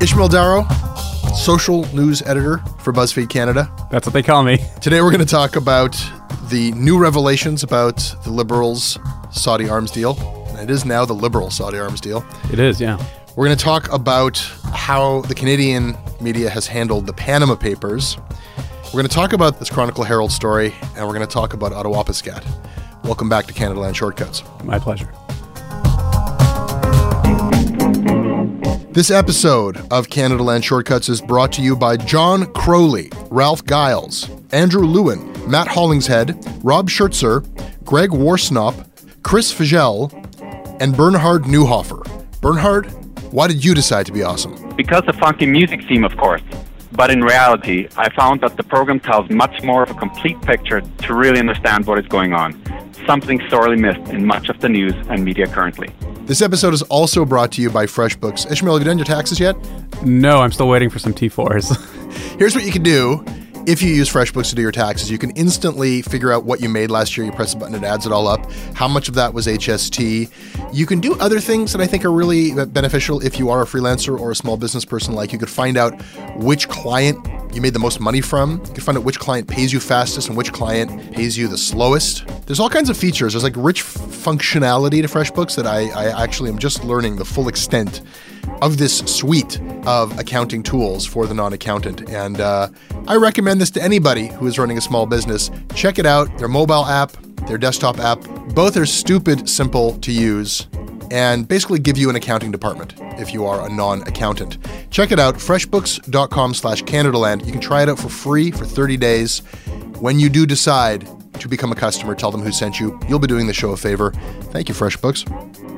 Ishmael Daro, social news editor for BuzzFeed Canada. That's what they call me. Today we're going to talk about the new revelations about the Liberals' Saudi arms deal. It is now the Liberal Saudi arms deal. It is, yeah. We're going to talk about how the Canadian media has handled the Panama Papers. We're going to talk about this Chronicle Herald story, and we're going to talk about Attawapiskat. Welcome back to Canada Land Shortcuts. My pleasure. This episode of Canada Land Shortcuts is brought to you by John Crowley, Ralph Giles, Andrew Lewin, Matt Hollingshead, Rob Schertzer, Greg Warsnop, Chris Fagel, and Bernhard Newhofer. Bernhard, why did you decide to be awesome? Because the funky music theme, of course. But in reality, I found that the program tells much more of a complete picture to really understand what is going on. Something sorely missed in much of the news and media currently. This episode is also brought to you by FreshBooks. Ishmael, have you done your taxes yet? No, I'm still waiting for some T4s. Here's what you can do. If you use FreshBooks to do your taxes, you can instantly figure out what you made last year. You press a button, it adds it all up. How much of that was HST? You can do other things that I think are really beneficial if you are a freelancer or a small business person. Like you could find out which client you made the most money from. You can find out which client pays you fastest and which client pays you the slowest. There's all kinds of features. There's like rich functionality to FreshBooks that I, I actually am just learning the full extent of this suite of accounting tools for the non accountant. And uh, I recommend this to anybody who is running a small business. Check it out. Their mobile app, their desktop app, both are stupid simple to use and basically give you an accounting department if you are a non-accountant. Check it out, freshbooks.com slash Canadaland. You can try it out for free for 30 days. When you do decide to become a customer, tell them who sent you. You'll be doing the show a favor. Thank you, FreshBooks.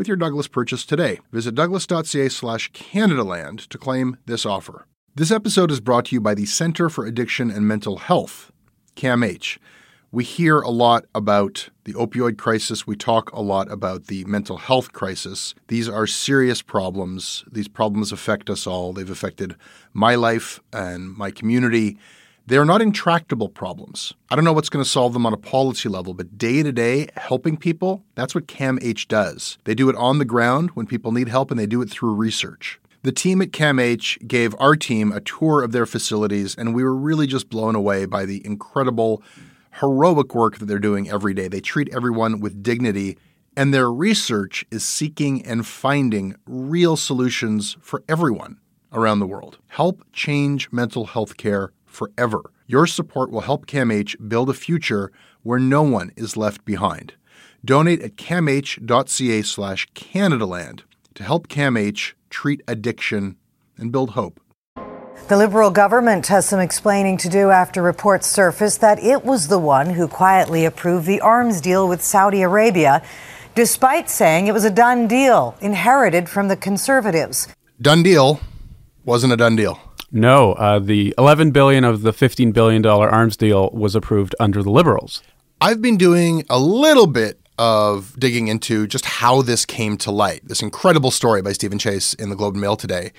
with your Douglas purchase today. Visit douglas.ca slash Canadaland to claim this offer. This episode is brought to you by the Center for Addiction and Mental Health, CAMH. We hear a lot about the opioid crisis. We talk a lot about the mental health crisis. These are serious problems. These problems affect us all. They've affected my life and my community. They are not intractable problems. I don't know what's going to solve them on a policy level, but day to day, helping people, that's what CAMH does. They do it on the ground when people need help, and they do it through research. The team at CAMH gave our team a tour of their facilities, and we were really just blown away by the incredible heroic work that they're doing every day. They treat everyone with dignity, and their research is seeking and finding real solutions for everyone around the world. Help change mental health care forever. Your support will help CAMH build a future where no one is left behind. Donate at camh.ca slash Canadaland to help CAMH treat addiction and build hope. The Liberal government has some explaining to do after reports surfaced that it was the one who quietly approved the arms deal with Saudi Arabia, despite saying it was a done deal inherited from the Conservatives. Done deal wasn't a done deal. No, uh, the 11 billion of the 15 billion dollar arms deal was approved under the Liberals. I've been doing a little bit of digging into just how this came to light. This incredible story by Stephen Chase in the Globe and Mail today.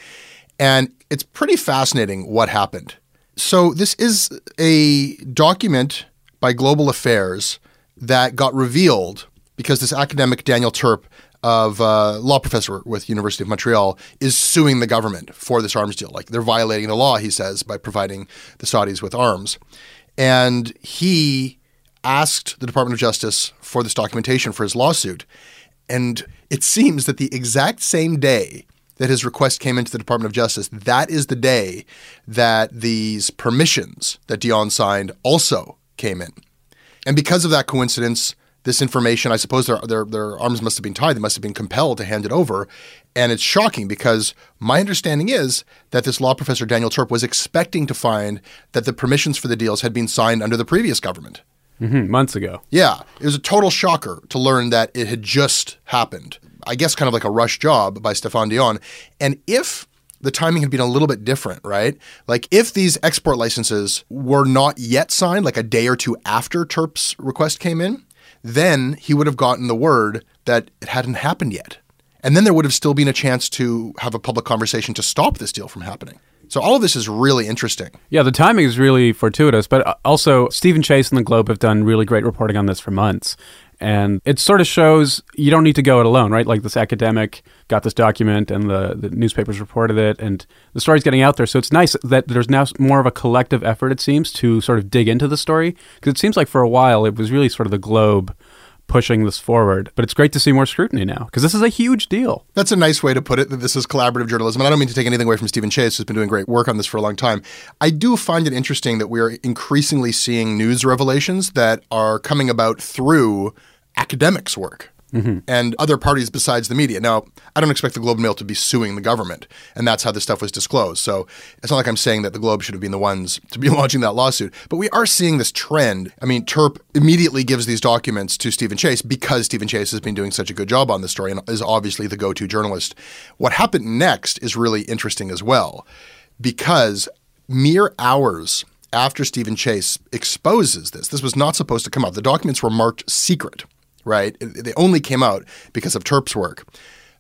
And it's pretty fascinating what happened. So, this is a document by Global Affairs that got revealed because this academic Daniel Turp of uh, law professor with University of Montreal is suing the government for this arms deal. Like they're violating the law, he says, by providing the Saudis with arms. And he asked the Department of Justice for this documentation for his lawsuit. And it seems that the exact same day that his request came into the Department of Justice, that is the day that these permissions that Dion signed also came in. And because of that coincidence, this information, I suppose their, their, their arms must have been tied. They must have been compelled to hand it over. And it's shocking because my understanding is that this law professor, Daniel Turp, was expecting to find that the permissions for the deals had been signed under the previous government. Mm-hmm, months ago. Yeah. It was a total shocker to learn that it had just happened. I guess kind of like a rush job by Stéphane Dion. And if the timing had been a little bit different, right? Like if these export licenses were not yet signed, like a day or two after Turp's request came in, then he would have gotten the word that it hadn't happened yet. And then there would have still been a chance to have a public conversation to stop this deal from happening. So all of this is really interesting. Yeah, the timing is really fortuitous, but uh, also Stephen Chase and the Globe have done really great reporting on this for months. And it sort of shows you don't need to go it alone, right? Like this academic got this document and the, the newspapers reported it and the story's getting out there. So it's nice that there's now more of a collective effort, it seems, to sort of dig into the story. Because it seems like for a while it was really sort of the Globe pushing this forward. But it's great to see more scrutiny now because this is a huge deal. That's a nice way to put it that this is collaborative journalism. And I don't mean to take anything away from Stephen Chase, who's been doing great work on this for a long time. I do find it interesting that we are increasingly seeing news revelations that are coming about through academics' work. Mm-hmm. And other parties besides the media. Now, I don't expect the Globe and Mail to be suing the government, and that's how this stuff was disclosed. So it's not like I'm saying that the Globe should have been the ones to be launching that lawsuit. But we are seeing this trend. I mean, Turp immediately gives these documents to Stephen Chase because Stephen Chase has been doing such a good job on this story and is obviously the go to journalist. What happened next is really interesting as well, because mere hours after Stephen Chase exposes this, this was not supposed to come out. The documents were marked secret right? They only came out because of Turp's work.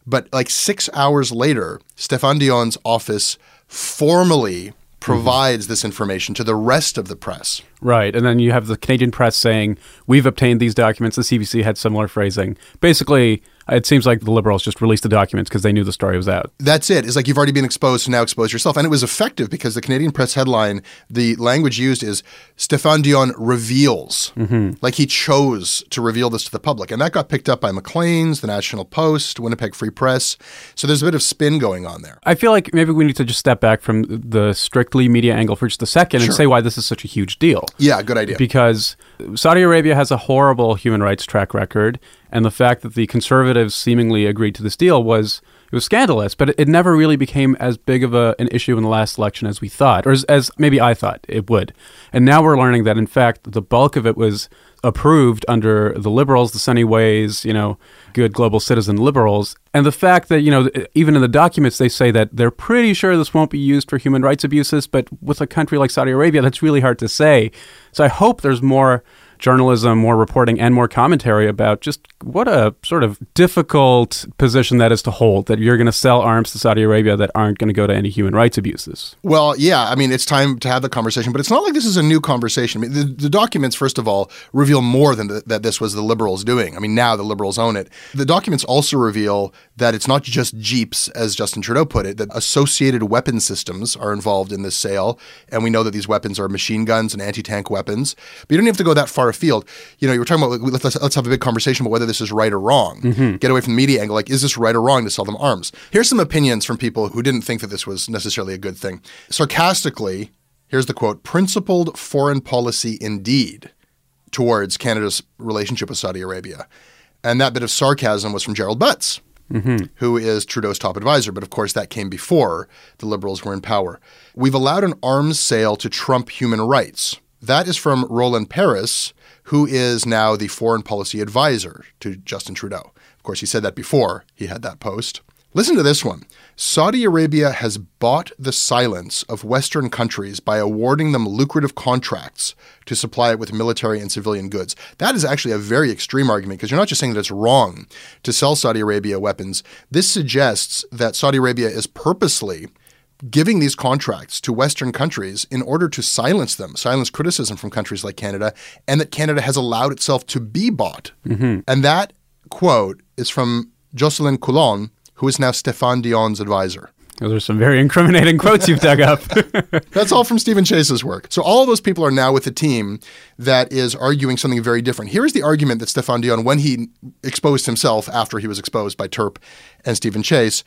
But like six hours later, Stéphane Dion's office formally provides mm-hmm. this information to the rest of the press. Right. And then you have the Canadian press saying, we've obtained these documents. The CBC had similar phrasing. Basically, it seems like the Liberals just released the documents because they knew the story was out. That's it. It's like you've already been exposed, so now expose yourself. And it was effective because the Canadian press headline, the language used is Stéphane Dion reveals. Mm-hmm. Like he chose to reveal this to the public. And that got picked up by Maclean's, the National Post, Winnipeg Free Press. So there's a bit of spin going on there. I feel like maybe we need to just step back from the strictly media angle for just a second Sure. and say why this is such a huge deal. Yeah, good idea. Because Saudi Arabia has a horrible human rights track record, and the fact that the conservatives seemingly agreed to this deal was it was scandalous. But it, it never really became as big of a, an issue in the last election as we thought, or as, as maybe I thought it would. And now we're learning that in fact the bulk of it was approved under the liberals, the Sunny Ways, you know, good global citizen liberals. And the fact that, you know, even in the documents, they say that they're pretty sure this won't be used for human rights abuses. But with a country like Saudi Arabia, that's really hard to say. So I hope there's more journalism, more reporting, and more commentary about just what a sort of difficult position that is to hold that you're going to sell arms to Saudi Arabia that aren't going to go to any human rights abuses. Well, yeah, I mean, it's time to have the conversation, but it's not like this is a new conversation. I mean, the, the documents, first of all, reveal more than the, that this was the liberals doing. I mean, now the liberals own it. The documents also reveal that it's not just Jeeps, as Justin Trudeau put it, that associated weapon systems are involved in this sale. And we know that these weapons are machine guns and anti tank weapons. But you don't have to go that far afield. You know, you were talking about, like, let's, let's have a big conversation about whether this is right or wrong. Mm-hmm. Get away from the media angle. Like, is this right or wrong to sell them arms? Here's some opinions from people who didn't think that this was necessarily a good thing. Sarcastically, here's the quote principled foreign policy indeed towards Canada's relationship with Saudi Arabia. And that bit of sarcasm was from Gerald Butts, mm-hmm. who is Trudeau's top advisor. But of course, that came before the Liberals were in power. We've allowed an arms sale to trump human rights. That is from Roland Paris, who is now the foreign policy advisor to Justin Trudeau. Of course, he said that before he had that post. Listen to this one. Saudi Arabia has bought the silence of Western countries by awarding them lucrative contracts to supply it with military and civilian goods. That is actually a very extreme argument because you're not just saying that it's wrong to sell Saudi Arabia weapons. This suggests that Saudi Arabia is purposely giving these contracts to Western countries in order to silence them, silence criticism from countries like Canada, and that Canada has allowed itself to be bought. Mm-hmm. And that quote is from Jocelyn Coulon, who is now Stéphane Dion's advisor. Those are some very incriminating quotes you've dug up. That's all from Stephen Chase's work. So all of those people are now with a team that is arguing something very different. Here is the argument that Stéphane Dion, when he exposed himself after he was exposed by Turp and Stephen Chase,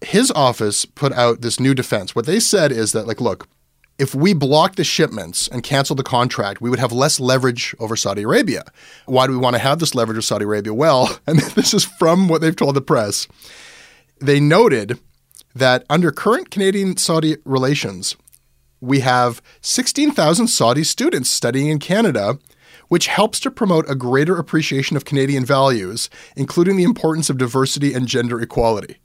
his office put out this new defense. What they said is that, like, look, if we block the shipments and cancel the contract, we would have less leverage over Saudi Arabia. Why do we want to have this leverage with Saudi Arabia? Well, and this is from what they've told the press. They noted that under current Canadian Saudi relations, we have 16,000 Saudi students studying in Canada, which helps to promote a greater appreciation of Canadian values, including the importance of diversity and gender equality.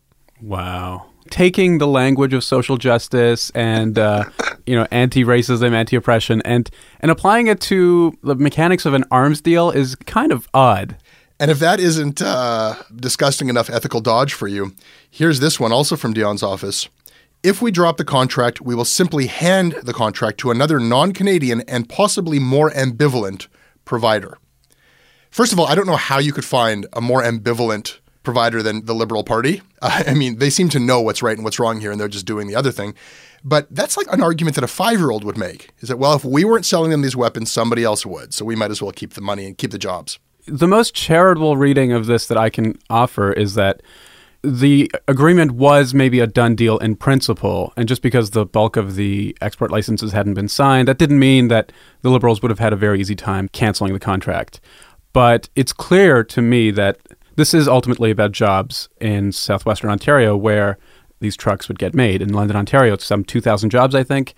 Wow. Taking the language of social justice and uh, you know anti-racism, anti-oppression, and and applying it to the mechanics of an arms deal is kind of odd. And if that isn't uh, disgusting enough ethical dodge for you, here's this one also from Dion's office. If we drop the contract, we will simply hand the contract to another non Canadian and possibly more ambivalent provider. First of all, I don't know how you could find a more ambivalent provider than the Liberal Party. Uh, I mean, they seem to know what's right and what's wrong here, and they're just doing the other thing. But that's like an argument that a five year old would make is that, well, if we weren't selling them these weapons, somebody else would. So we might as well keep the money and keep the jobs. The most charitable reading of this that I can offer is that the agreement was maybe a done deal in principle, and just because the bulk of the export licenses hadn't been signed, that didn't mean that the Liberals would have had a very easy time canceling the contract. But it's clear to me that this is ultimately about jobs in southwestern Ontario, where these trucks would get made. In London, Ontario, it's some 2,000 jobs, I think.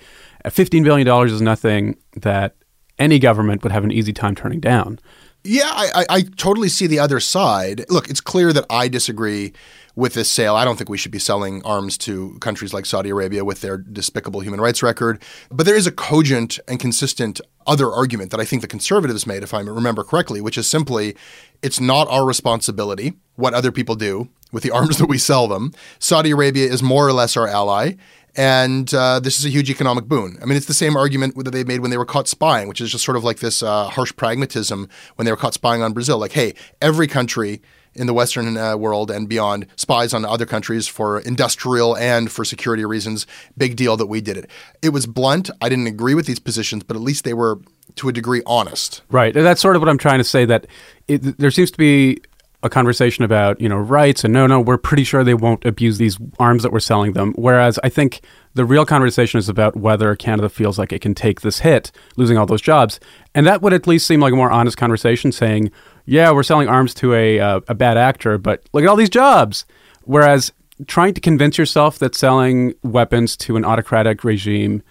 $15 billion is nothing that any government would have an easy time turning down. Yeah, I, I, totally see the other side. Look, it's clear that I disagree with this sale. I don't think we should be selling arms to countries like Saudi Arabia with their despicable human rights record. But there is a cogent and consistent other argument that I think the conservatives made, if I remember correctly, which is simply it's not our responsibility what other people do with the arms that we sell them. Saudi Arabia is more or less our ally. And uh, this is a huge economic boon. I mean, it's the same argument that they made when they were caught spying, which is just sort of like this uh, harsh pragmatism when they were caught spying on Brazil. Like, hey, every country in the Western uh, world and beyond spies on other countries for industrial and for security reasons. Big deal that we did it. It was blunt. I didn't agree with these positions, but at least they were to a degree honest. Right. And that's sort of what I'm trying to say that it, there seems to be a conversation about, you know, rights and no, no, we're pretty sure they won't abuse these arms that we're selling them. Whereas I think the real conversation is about whether Canada feels like it can take this hit, losing all those jobs. And that would at least seem like a more honest conversation saying, yeah, we're selling arms to a, uh, a bad actor, but look at all these jobs. Whereas trying to convince yourself that selling weapons to an autocratic regime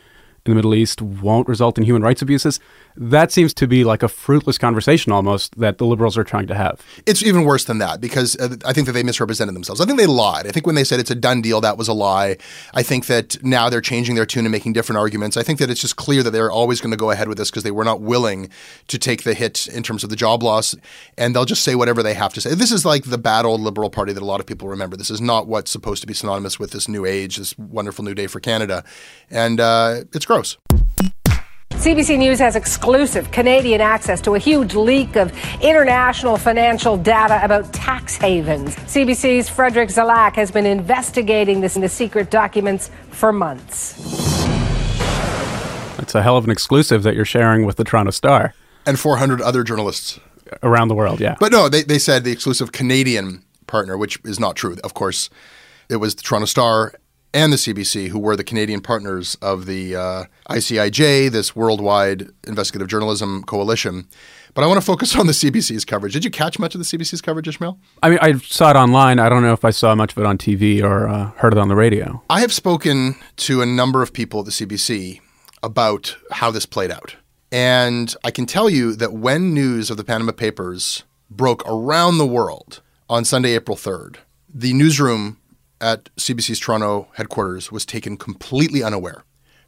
in the Middle East won't result in human rights abuses, that seems to be like a fruitless conversation almost that the liberals are trying to have. It's even worse than that because uh, I think that they misrepresented themselves. I think they lied. I think when they said it's a done deal, that was a lie. I think that now they're changing their tune and making different arguments. I think that it's just clear that they're always going to go ahead with this because they were not willing to take the hit in terms of the job loss, and they'll just say whatever they have to say. This is like the bad old Liberal Party that a lot of people remember. This is not what's supposed to be synonymous with this new age, this wonderful new day for Canada, and uh, it's gross. CBC News has exclusive Canadian access to a huge leak of international financial data about tax havens. CBC's Frederick Zalac has been investigating this in the secret documents for months. It's a hell of an exclusive that you're sharing with the Toronto Star. And 400 other journalists. Around the world, yeah. But no, they, they said the exclusive Canadian partner, which is not true. Of course, it was the Toronto Star and the CBC, who were the Canadian partners of the uh, ICIJ, this worldwide investigative journalism coalition. But I want to focus on the CBC's coverage. Did you catch much of the CBC's coverage, Ishmael? I mean, I saw it online. I don't know if I saw much of it on TV or uh, heard it on the radio. I have spoken to a number of people at the CBC about how this played out. And I can tell you that when news of the Panama Papers broke around the world on Sunday, April 3rd, the newsroom at CBC's Toronto headquarters was taken completely unaware.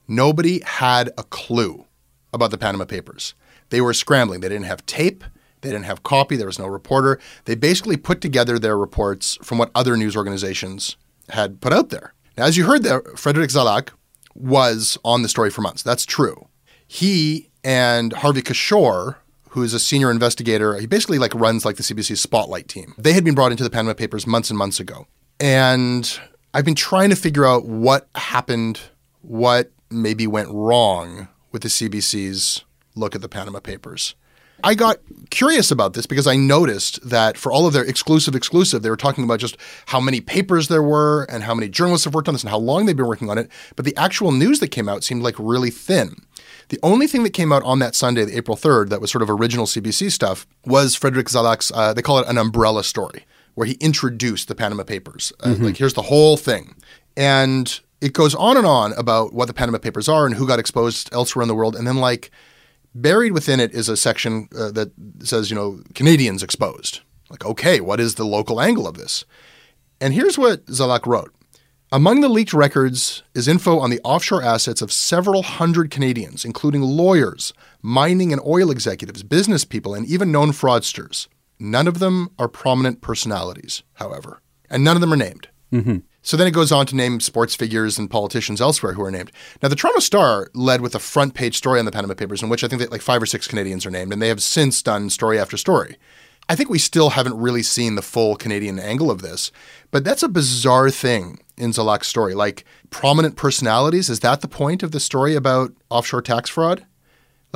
Nobody had a clue about the Panama Papers. They were scrambling. They didn't have tape. They didn't have copy. There was no reporter. They basically put together their reports from what other news organizations had put out there. Now, as you heard there, Frederick Zalac was on the story for months. That's true. He and Harvey Cashore, who is a senior investigator, he basically like runs like the CBC Spotlight team. They had been brought into the Panama Papers months and months ago. And I've been trying to figure out what happened, what maybe went wrong with the CBC's look at the Panama Papers. I got curious about this because I noticed that for all of their exclusive exclusive, they were talking about just how many papers there were and how many journalists have worked on this and how long they've been working on it. But the actual news that came out seemed like really thin. The only thing that came out on that Sunday, April 3rd, that was sort of original CBC stuff was Frederick Zalac's, uh, they call it an umbrella story where he introduced the Panama Papers. Uh, mm-hmm. Like, here's the whole thing. And it goes on and on about what the Panama Papers are and who got exposed elsewhere in the world. And then, like, buried within it is a section uh, that says, you know, Canadians exposed. Like, okay, what is the local angle of this? And here's what Zalac wrote. Among the leaked records is info on the offshore assets of several hundred Canadians, including lawyers, mining and oil executives, business people, and even known fraudsters. None of them are prominent personalities, however, and none of them are named. Mm-hmm. So then it goes on to name sports figures and politicians elsewhere who are named. Now, the Toronto Star led with a front page story on the Panama Papers, in which I think that like five or six Canadians are named, and they have since done story after story. I think we still haven't really seen the full Canadian angle of this, but that's a bizarre thing in Zalac's story. Like prominent personalities, is that the point of the story about offshore tax fraud?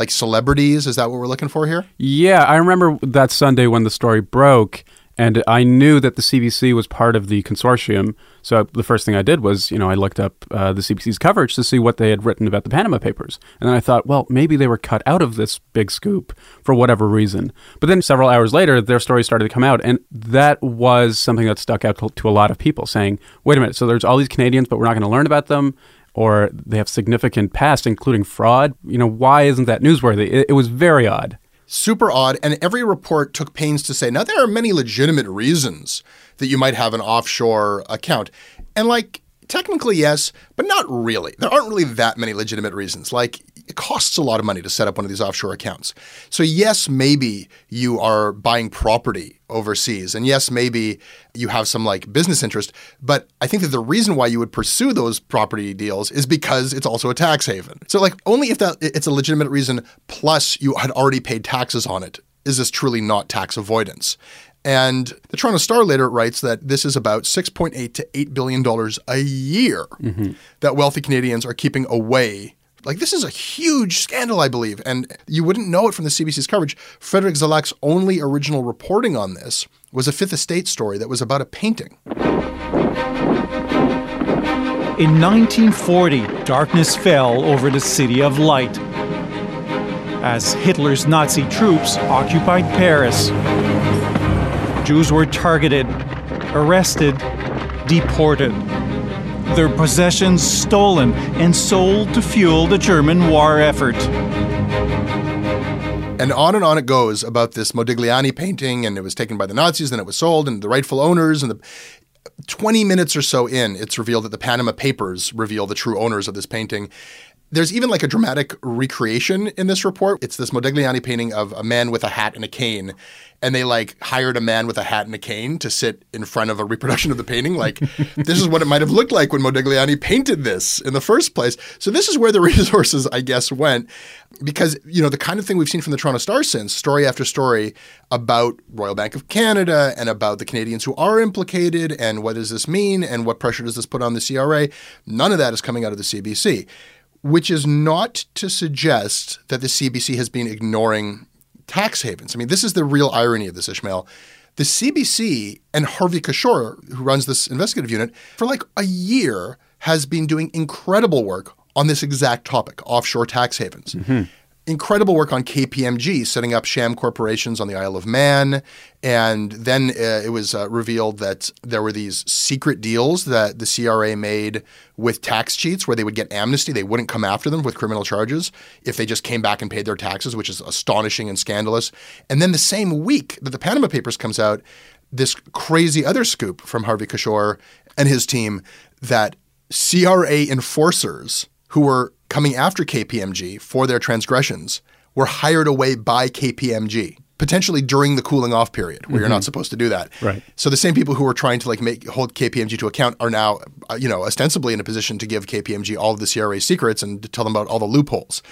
Like celebrities? Is that what we're looking for here? Yeah, I remember that Sunday when the story broke, and I knew that the CBC was part of the consortium. So the first thing I did was, you know, I looked up uh, the CBC's coverage to see what they had written about the Panama Papers, and then I thought, well, maybe they were cut out of this big scoop for whatever reason. But then several hours later, their story started to come out, and that was something that stuck out to, to a lot of people, saying, "Wait a minute, so there's all these Canadians, but we're not going to learn about them." Or they have significant past, including fraud. You know, why isn't that newsworthy? It, it was very odd. Super odd. And every report took pains to say, now there are many legitimate reasons that you might have an offshore account. And like, technically, yes, but not really. There aren't really that many legitimate reasons. Like, it costs a lot of money to set up one of these offshore accounts. So, yes, maybe you are buying property overseas. And yes, maybe you have some like business interest. But I think that the reason why you would pursue those property deals is because it's also a tax haven. So, like, only if that it's a legitimate reason, plus you had already paid taxes on it, is this truly not tax avoidance. And the Toronto Star later writes that this is about 6.8 to 8 billion dollars a year Mm-hmm. that wealthy Canadians are keeping away. Like this is a huge scandal, I believe, and you wouldn't know it from the CBC's coverage. Frederick Zalac's only original reporting on this was a Fifth Estate story that was about a painting. In 1940, darkness fell over the City of Light as Hitler's Nazi troops occupied Paris. Jews were targeted, arrested, deported, their possessions stolen and sold to fuel the German war effort. And on and on it goes about this Modigliani painting, and it was taken by the Nazis, then it was sold, and the rightful owners, and the 20 minutes or so in, it's revealed that the Panama Papers reveal the true owners of this painting. There's even like a dramatic recreation in this report. It's this Modigliani painting of a man with a hat and a cane. And they like hired a man with a hat and a cane to sit in front of a reproduction of the painting. Like, this is what it might have looked like when Modigliani painted this in the first place. So, this is where the resources, I guess, went. Because, you know, the kind of thing we've seen from the Toronto Star since, story after story about Royal Bank of Canada and about the Canadians who are implicated and what does this mean and what pressure does this put on the CRA, none of that is coming out of the CBC which is not to suggest that the CBC has been ignoring tax havens. I mean, this is the real irony of this, Ishmael. The CBC and Harvey Cashore, who runs this investigative unit, for like a year has been doing incredible work on this exact topic offshore tax havens. Mm-hmm. Incredible work on KPMG, setting up sham corporations on the Isle of Man. And then uh, it was uh, revealed that there were these secret deals that the CRA made with tax cheats where they would get amnesty. They wouldn't come after them with criminal charges if they just came back and paid their taxes, which is astonishing and scandalous. And then the same week that the Panama Papers comes out, this crazy other scoop from Harvey Cashore and his team that CRA enforcers who were coming after KPMG for their transgressions were hired away by KPMG potentially during the cooling off period where you're not supposed to do that. Right. So the same people who were trying to like make hold KPMG to account are now uh, you know ostensibly in a position to give KPMG all of the CRA secrets and to tell them about all the loopholes.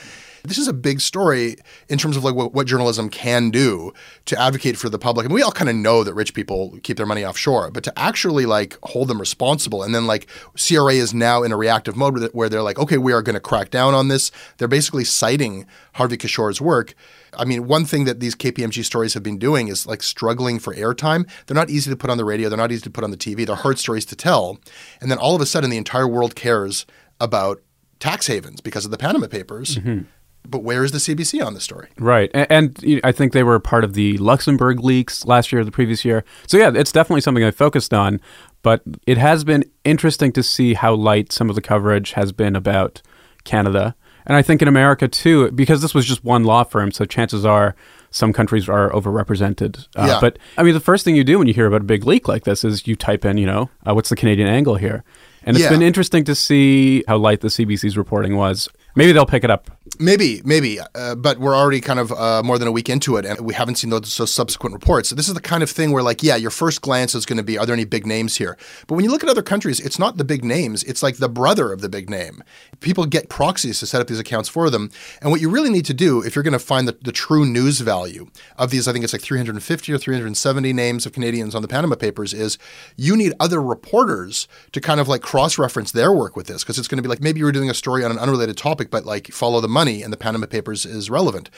This is a big story in terms of like what, what journalism can do to advocate for the public. And we all kind of know that rich people keep their money offshore, but to actually like hold them responsible and then like CRA is now in a reactive mode where- they're like, okay, we are going to crack down on this. They're basically citing Harvey Cashore's work. I mean, one thing that these KPMG stories have been doing is like struggling for airtime. They're not easy to put on the radio. They're not easy to put on the TV. They're hard stories to tell. And then all of a sudden, the entire world cares about tax havens because of the Panama Papers. Mm-hmm. But where is the CBC on the story? Right. And, and you know, I think they were part of the Luxembourg leaks last year or the previous year. So, yeah, it's definitely something I focused on. But it has been interesting to see how light some of the coverage has been about Canada. And I think in America too, because this was just one law firm, so chances are some countries are overrepresented. Uh, Yeah. But I mean, the first thing you do when you hear about a big leak like this is you type in, you know, uh, what's the Canadian angle here? And it's Yeah. been interesting to see how light the CBC's reporting was. Maybe they'll pick it up Maybe, maybe, uh, but we're already kind of uh, more than a week into it, and we haven't seen those, those subsequent reports. So this is the kind of thing where, like, yeah, your first glance is going to be, are there any big names here? But when you look at other countries, it's not the big names; it's like the brother of the big name. People get proxies to set up these accounts for them, and what you really need to do if you're going to find the, the true news value of these, I think it's like 350 or 370 names of Canadians on the Panama Papers, is you need other reporters to kind of like cross-reference their work with this because it's going to be like maybe you're doing a story on an unrelated topic, but like follow the money, and the Panama Papers is relevant.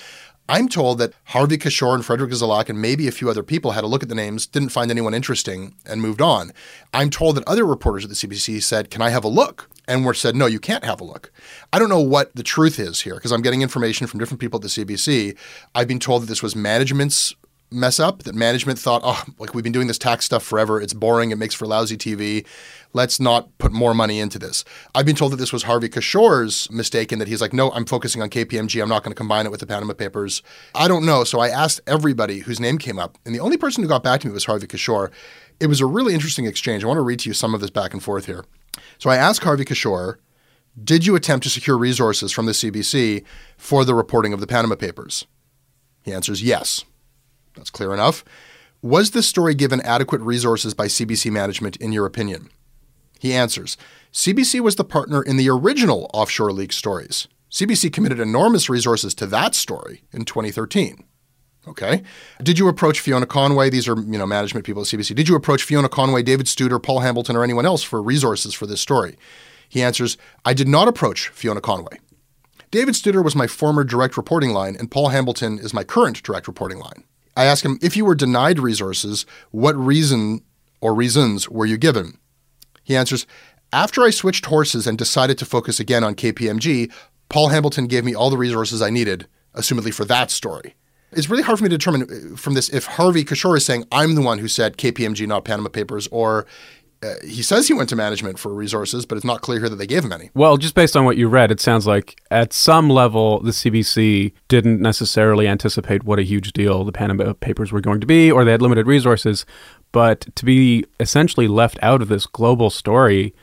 I'm told that Harvey Cashore and Frederick Zalac and maybe a few other people had a look at the names, didn't find anyone interesting, and moved on. I'm told that other reporters at the CBC said, Can I have a look? And were said, No, you can't have a look. I don't know what the truth is here because I'm getting information from different people at the CBC. I've been told that this was management's mess up that management thought, oh, like we've been doing this tax stuff forever. It's boring. It makes for lousy TV. Let's not put more money into this. I've been told that this was Harvey Cashore's mistake and that he's like, no, I'm focusing on KPMG. I'm not going to combine it with the Panama Papers. I don't know. So I asked everybody whose name came up, and the only person who got back to me was Harvey Cashore. It was a really interesting exchange. I want to read to you some of this back and forth here. So I asked Harvey Cashore, did you attempt to secure resources from the CBC for the reporting of the Panama Papers? He answers yes. That's clear enough. Was this story given adequate resources by CBC management, in your opinion? He answers CBC was the partner in the original offshore leak stories. CBC committed enormous resources to that story in 2013. Okay. Did you approach Fiona Conway? These are, you know, management people at CBC. Did you approach Fiona Conway, David Studer, Paul Hamilton, or anyone else for resources for this story? He answers, I did not approach Fiona Conway. David Studer was my former direct reporting line, and Paul Hamilton is my current direct reporting line. I asked him, if you were denied resources, what reason or reasons were you given? He answers, after I switched horses and decided to focus again on KPMG, Paul Hamilton gave me all the resources I needed, assumedly for that story. It's really hard for me to determine uh, from this if Harvey Cashore is saying I'm the one who said KPMG, not Panama Papers, or uh, he says he went to management for resources, but it's not clear here that they gave him any. Well, just based on what you read, it sounds like at some level the CBC didn't necessarily anticipate what a huge deal the Panama Papers were going to be, or they had limited resources. But to be essentially left out of this global story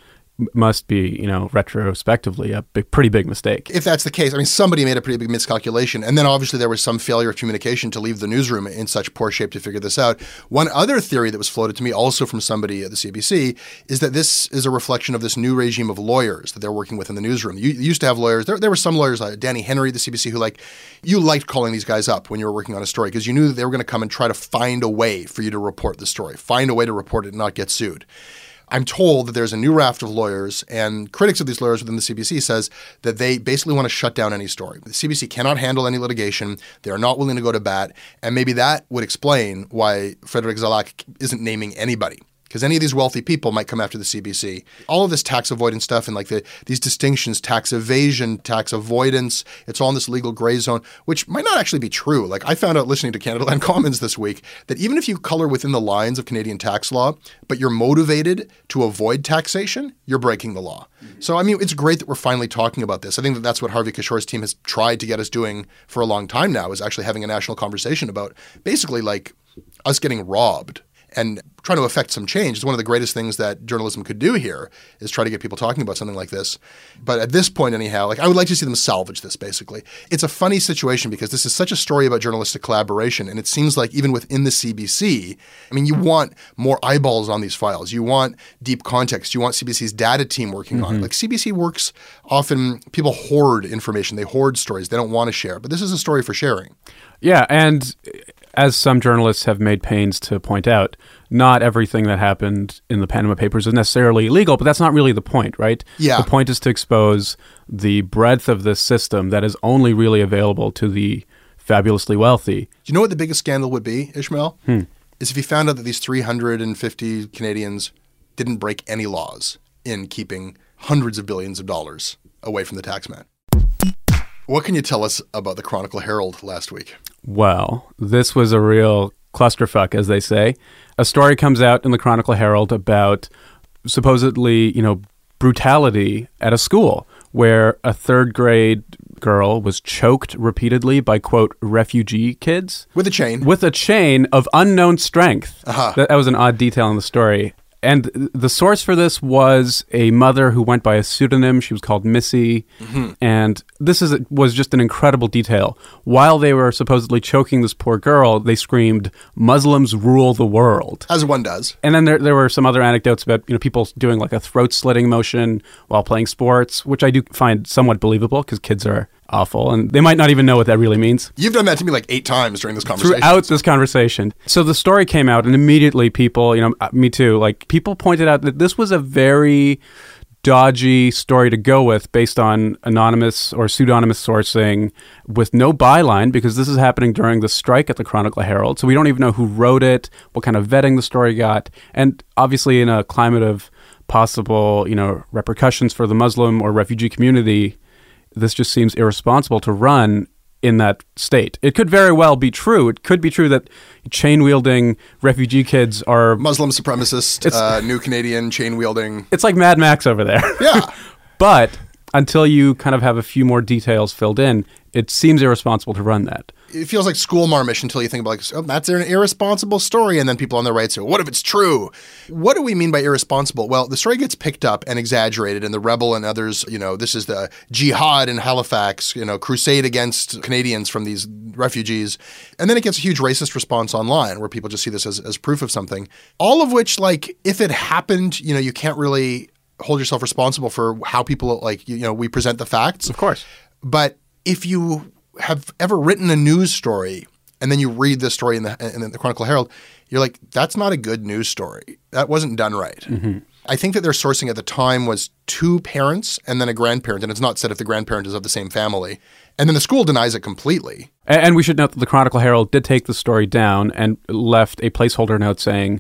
must be, you know, retrospectively a big, pretty big mistake. If that's the case, I mean, somebody made a pretty big miscalculation. And then obviously there was some failure of communication to leave the newsroom in such poor shape to figure this out. One other theory that was floated to me, also from somebody at the CBC, is that this is a reflection of this new regime of lawyers that they're working with in the newsroom. You, you used to have lawyers, there, there were some lawyers, uh, Danny Henry, the CBC, who like, you liked calling these guys up when you were working on a story because you knew that they were going to come and try to find a way for you to report the story, find a way to report it and not get sued. I'm told that there's a new raft of lawyers, and critics of these lawyers within the CBC says that they basically want to shut down any story. The CBC cannot handle any litigation. They are not willing to go to bat, and maybe that would explain why Frederick Zalac isn't naming anybody because any of these wealthy people might come after the CBC. All of this tax avoidance stuff and like the, these distinctions, tax evasion, tax avoidance, it's all in this legal gray zone, which might not actually be true. Like I found out listening to Canada Land Commons this week that even if you color within the lines of Canadian tax law, but you're motivated to avoid taxation, you're breaking the law. So I mean, it's great that we're finally talking about this. I think that that's what Harvey Cashore's team has tried to get us doing for a long time now is actually having a national conversation about basically like us getting robbed and trying to affect some change. Is one of the greatest things that journalism could do here is try to get people talking about something like this. But at this point anyhow like i would like to see them salvage this basically. It's a funny situation because this is such a story about journalistic collaboration and it seems like even within the cbc i mean you want more eyeballs on these files. You want deep context. You want cbc's data team working on it. Mm-hmm. Like cbc works often people hoard information. They hoard stories. They don't want to share. But this is a story for sharing. Yeah, and as some journalists have made pains to point out, not everything that happened in the Panama Papers is necessarily illegal, but that's not really the point, right? Yeah. The point is to expose the breadth of this system that is only really available to the fabulously wealthy. Do you know what the biggest scandal would be, Ishmael? Hmm. Is if you found out that these 350 Canadians didn't break any laws in keeping hundreds of billions of dollars away from the taxman. What can you tell us about the Chronicle Herald last week? Well, this was a real clusterfuck, as they say. A story comes out in the Chronicle Herald about supposedly, you know, brutality at a school where a third grade girl was choked repeatedly by quote refugee kids With a chain. with a chain of unknown strength. Uh-huh. That, that was an odd detail in the story. And the source for this was a mother who went by a pseudonym. She was called Missy, Mm-hmm. and this is was just an incredible detail. While they were supposedly choking this poor girl, they screamed, "Muslims rule the world." As one does. And then there, there were some other anecdotes about you know people doing like a throat slitting motion while playing sports, which I do find somewhat believable because kids are awful and they might not even know what that really means You've done that to me like eight times during this conversation. throughout this conversation. So the story came out, and immediately people, you know, uh, me too, like people pointed out that this was a very dodgy story to go with based on anonymous or pseudonymous sourcing with no byline because this is happening during the strike at the Chronicle Herald. So we don't even know who wrote it, what kind of vetting the story got. And obviously in a climate of possible, you know, repercussions for the Muslim or refugee community, this just seems irresponsible to run in that state. It could very well be true. It could be true that chain wielding refugee kids are. Muslim supremacist, uh, new Canadian chain wielding. It's like Mad Max over there. Yeah. but until you kind of have a few more details filled in, it seems irresponsible to run that. It feels like school marmish until you think about like, oh, that's an irresponsible story, and then people on the right say, "What if it's true?" What do we mean by irresponsible? Well, the story gets picked up and exaggerated, and the rebel and others, you know, this is the jihad in Halifax, you know, crusade against Canadians from these refugees, and then it gets a huge racist response online where people just see this as, as proof of something. All of which, like, if it happened, you know, you can't really hold yourself responsible for how people like you know we present the facts. Of course. But if you have ever written a news story and then you read the story in the in the Chronicle Herald, you're like, that's not a good news story. That wasn't done right. Mm-hmm. I think that their sourcing at the time was two parents and then a grandparent, and it's not said if the grandparent is of the same family. And then the school denies it completely. And, and we should note that the Chronicle Herald did take the story down and left a placeholder note saying,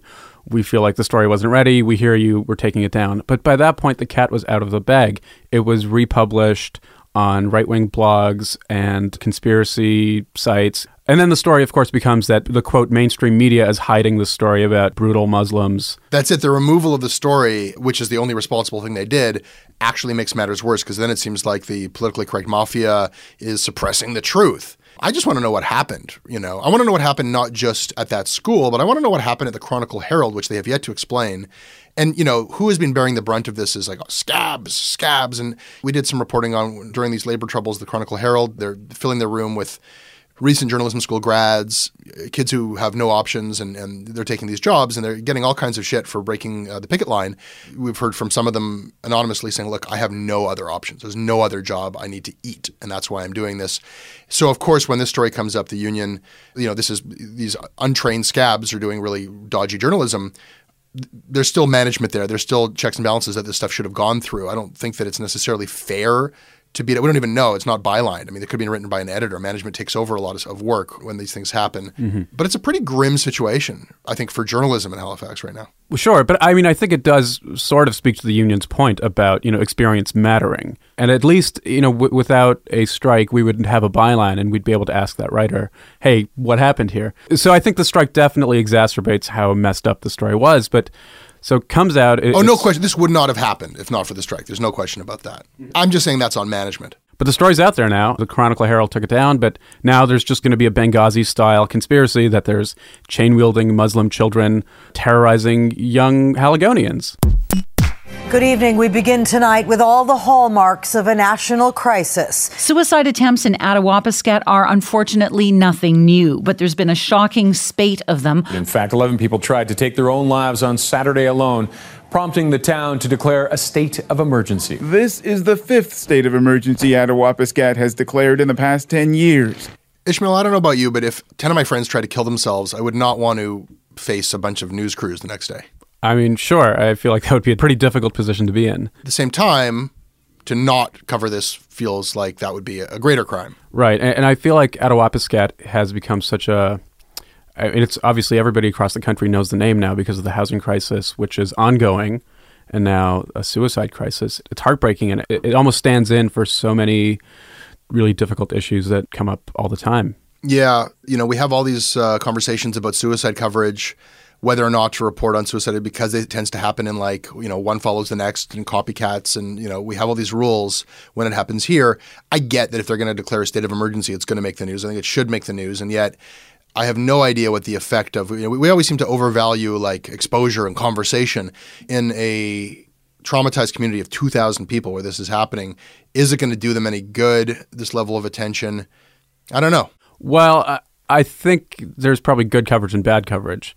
we feel like the story wasn't ready. We hear you. We're taking it down. But by that point, the cat was out of the bag. It was republished on right wing blogs and conspiracy sites. And then the story, of course, becomes that the quote mainstream media is hiding the story about brutal Muslims. That's it. The removal of the story, which is the only responsible thing they did, actually makes matters worse because then it seems like the politically correct mafia is suppressing the truth. I just want to know what happened. You know, I want to know what happened not just at that school, but I want to know what happened at the Chronicle Herald, which they have yet to explain. And you know, who has been bearing the brunt of this is like scabs, scabs. And we did some reporting on during these labor troubles. The Chronicle Herald, they're filling their room with recent journalism school grads, kids who have no options, and, and they're taking these jobs and they're getting all kinds of shit for breaking uh, the picket line. We've heard from some of them anonymously saying, Look, I have no other options. There's no other job. I need to eat, and that's why I'm doing this. So, of course, when this story comes up, the union, you know, this is these untrained scabs are doing really dodgy journalism there's still management there. There's still checks and balances that this stuff should have gone through. I don't think that it's necessarily fair to be. We don't even know. It's not bylined. I mean, it could be written by an editor. Management takes over a lot of work when these things happen. Mm-hmm. But it's a pretty grim situation, I think, for journalism in Halifax right now. Well, sure, but I mean, I think it does sort of speak to the union's point about you know experience mattering, and at least you know w- without a strike, we wouldn't have a byline, and we'd be able to ask that writer, "Hey, what happened here?" So I think the strike definitely exacerbates how messed up the story was, but. So it comes out. oh, no question. This would not have happened if not for the strike. There's no question about that. Mm-hmm. I'm just saying that's on management. But the story's out there now. The Chronicle Herald took it down, but now there's just going to be a Benghazi style conspiracy that there's chain wielding Muslim children terrorizing young Haligonians. Good evening. We begin tonight with all the hallmarks of a national crisis. Suicide attempts in Attawapiskat are unfortunately nothing new, but there's been a shocking spate of them. In fact, 11 people tried to take their own lives on Saturday alone, prompting the town to declare a state of emergency. This is the fifth state of emergency Attawapiskat has declared in the past 10 years. Ishmael, I don't know about you, but if 10 of my friends tried to kill themselves, I would not want to face a bunch of news crews the next day. I mean, sure. I feel like that would be a pretty difficult position to be in. At the same time, to not cover this feels like that would be a greater crime. Right. And, and I feel like Attawapiskat has become such a. I mean, it's obviously everybody across the country knows the name now because of the housing crisis, which is ongoing, and now a suicide crisis. It's heartbreaking, and it, it almost stands in for so many really difficult issues that come up all the time. Yeah. You know, we have all these uh, conversations about suicide coverage whether or not to report on suicide because it tends to happen in like you know one follows the next and copycats and you know we have all these rules when it happens here. I get that if they're going to declare a state of emergency it's going to make the news. I think it should make the news. And yet I have no idea what the effect of you know, we always seem to overvalue like exposure and conversation in a traumatized community of 2000 people where this is happening. Is it going to do them any good this level of attention? I don't know. Well I, I think there's probably good coverage and bad coverage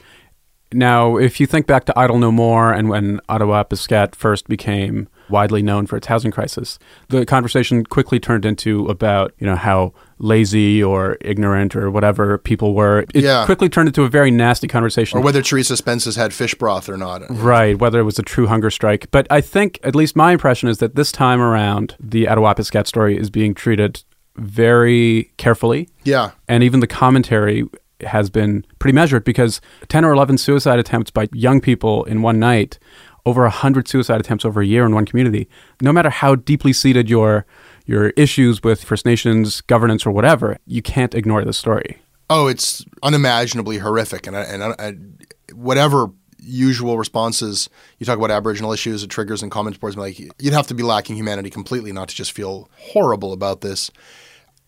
now, if you think back to Idle No More and when Attawapiskat first became widely known for its housing crisis, the conversation quickly turned into about, you know, how lazy or ignorant or whatever people were. It Yeah. quickly turned into a very nasty conversation. or whether Theresa Spence has had fish broth or not Right, whether it was a true hunger strike. But I think, at least my impression is that this time around, the Attawapiskat story is being treated very carefully. Yeah. And even the commentary has been pretty measured because 10 or 11 suicide attempts by young people in one night, over 100 suicide attempts over a year in one community. No matter how deeply seated your your issues with First Nations governance or whatever, you can't ignore the story. Oh, it's unimaginably horrific, and and whatever usual responses. You talk about Aboriginal issues, it triggers and comments boards. Like you'd have to be lacking humanity completely not to just feel horrible about this.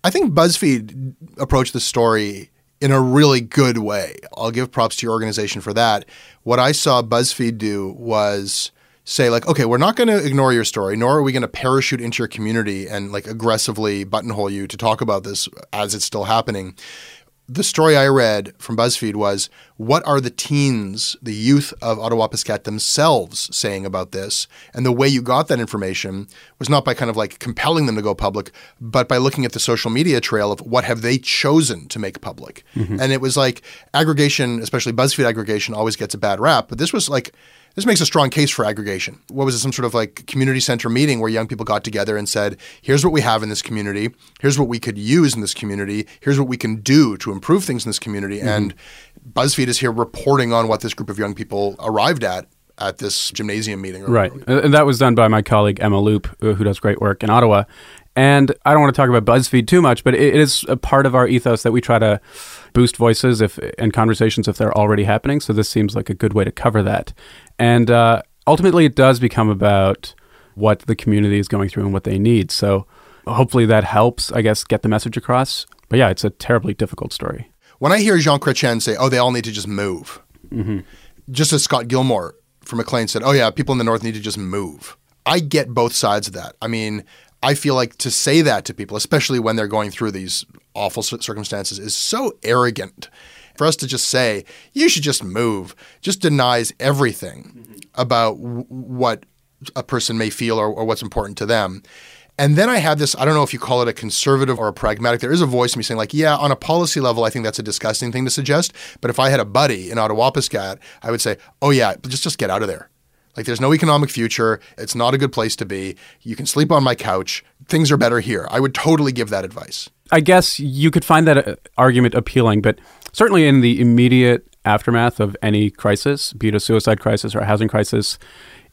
I think BuzzFeed approached the story in a really good way. I'll give props to your organization for that. What I saw BuzzFeed do was say like, okay, we're not going to ignore your story, nor are we going to parachute into your community and like aggressively buttonhole you to talk about this as it's still happening the story I read from BuzzFeed was what are the teens, the youth of Attawapiskat themselves saying about this? And the way you got that information was not by kind of like compelling them to go public, but by looking at the social media trail of what have they chosen to make public. Mm-hmm. And it was like aggregation, especially BuzzFeed aggregation, always gets a bad rap. But this was like this makes a strong case for aggregation. What was it, some sort of like community center meeting where young people got together and said, here's what we have in this community, here's what we could use in this community, here's what we can do to improve things in this community. Mm-hmm. And BuzzFeed is here reporting on what this group of young people arrived at at this gymnasium meeting. Right. And that was done by my colleague Emma Loop, who does great work in Ottawa. And I don't want to talk about BuzzFeed too much, but it is a part of our ethos that we try to boost voices if and conversations if they're already happening. So this seems like a good way to cover that. And uh, ultimately, it does become about what the community is going through and what they need. So hopefully that helps, I guess, get the message across. But yeah, it's a terribly difficult story. When I hear Jean Chrétien say, "Oh, they all need to just move," mm-hmm. just as Scott Gilmore from Maclean said, "Oh yeah, people in the north need to just move." I get both sides of that. I mean, I feel like to say that to people, especially when they're going through these awful circumstances, is so arrogant. For us to just say, you should just move, just denies everything mm-hmm. about w- what a person may feel or, or what's important to them. And then I had this, I don't know if you call it a conservative or a pragmatic. There is a voice in me saying, like, yeah, on a policy level, I think that's a disgusting thing to suggest. But if I had a buddy in Attawapiskat, I would say, oh, yeah, just, just get out of there. Like there's no economic future. It's not a good place to be. You can sleep on my couch. Things are better here. I would totally give that advice. I guess you could find that uh, argument appealing, but certainly in the immediate aftermath of any crisis, be it a suicide crisis or a housing crisis,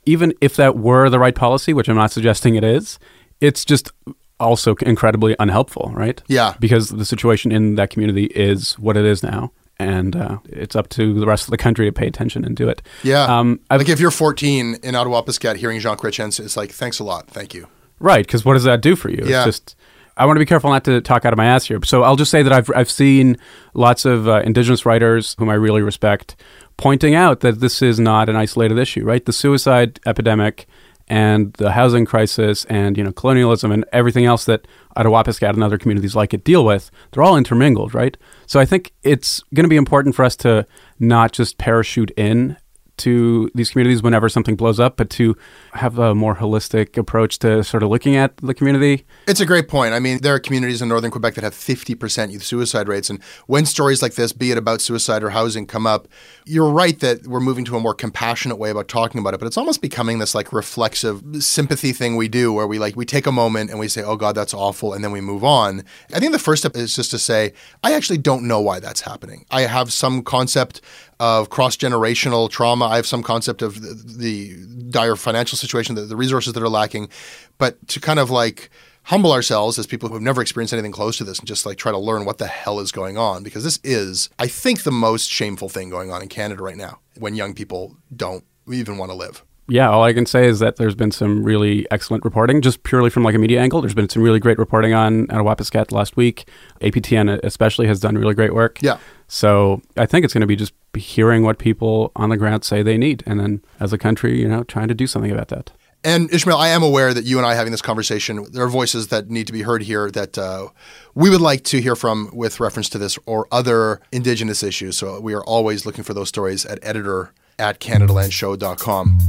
even if that were the right policy, which I'm not suggesting it is, it's just also incredibly unhelpful, right? Yeah. Because the situation in that community is what it is now and uh, it's up to the rest of the country to pay attention and do it. Yeah. Um, like if you're 14 in Attawapiskat hearing Jean Chrétien, it's like, thanks a lot. Thank you. Right. Because what does that do for you? Yeah. It's just, I want to be careful not to talk out of my ass here. So I'll just say that I've, I've seen lots of uh, Indigenous writers whom I really respect pointing out that this is not an isolated issue, right? The suicide epidemic and the housing crisis and you know colonialism and everything else that Attawapiskat and other communities like it deal with, they're all intermingled, right? So I think it's going to be important for us to not just parachute in to these communities whenever something blows up, but to have a more holistic approach to sort of looking at the community. It's a great point. I mean, there are communities in northern Quebec that have 50% youth suicide rates. And when stories like this, be it about suicide or housing, come up, you're right that we're moving to a more compassionate way about talking about it. But it's almost becoming this like reflexive sympathy thing we do where we like, we take a moment and we say, oh God, that's awful. And then we move on. I think the first step is just to say, I actually don't know why that's happening. I have some concept of cross generational trauma. I have some concept of the, the dire financial situation, the, the resources that are lacking. But to kind of like humble ourselves as people who have never experienced anything close to this and just like try to learn what the hell is going on because this is, I think, the most shameful thing going on in Canada right now when young people don't even want to live yeah, all I can say is that there's been some really excellent reporting, just purely from like a media angle. There's been some really great reporting on Attawapiskat last week. APTN especially has done really great work. Yeah. So I think it's going to be just hearing what people on the ground say they need, and then as a country, you know, trying to do something about that. And Ishmael, I am aware that you and I having this conversation, there are voices that need to be heard here that uh, we would like to hear from with reference to this or other Indigenous issues. So we are always looking for those stories at editor at CanadaLandShow.com.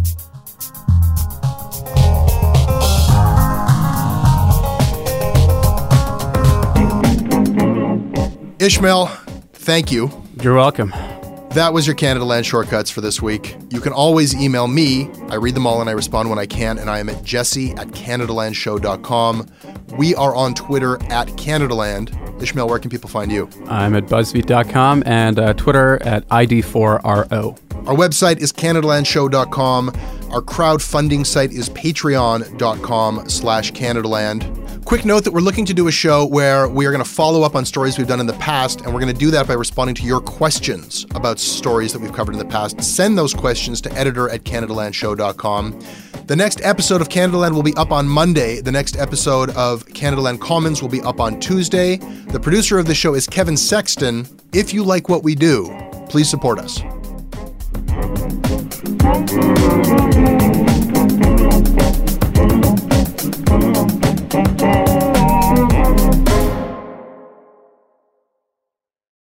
Ishmael, thank you. You're welcome. That was your Canada Land Shortcuts for this week. You can always email me. I read them all and I respond when I can, and I am at jesse at CanadaLandShow.com. We are on Twitter at CanadaLand. Ishmael, where can people find you? I'm at BuzzFeed.com and uh, Twitter at ID4RO. Our website is CanadaLandShow.com. Our crowdfunding site is patreon.com slash CanadaLand. Quick note that we're looking to do a show where we are going to follow up on stories we've done in the past, and we're going to do that by responding to your questions about stories that we've covered in the past. Send those questions to editor at CanadaLandShow.com. The next episode of Canadaland will be up on Monday. The next episode of Canadaland Commons will be up on Tuesday. The producer of the show is Kevin Sexton. If you like what we do, please support us.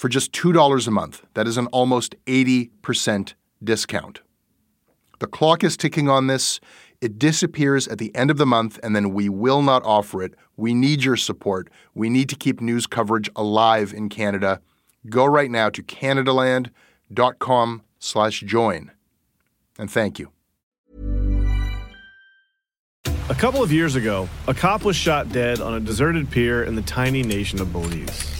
for just $2 a month. That is an almost 80% discount. The clock is ticking on this. It disappears at the end of the month, and then we will not offer it. We need your support. We need to keep news coverage alive in Canada. Go right now to canadaland.com slash join. And thank you. A couple of years ago, a cop was shot dead on a deserted pier in the tiny nation of Belize.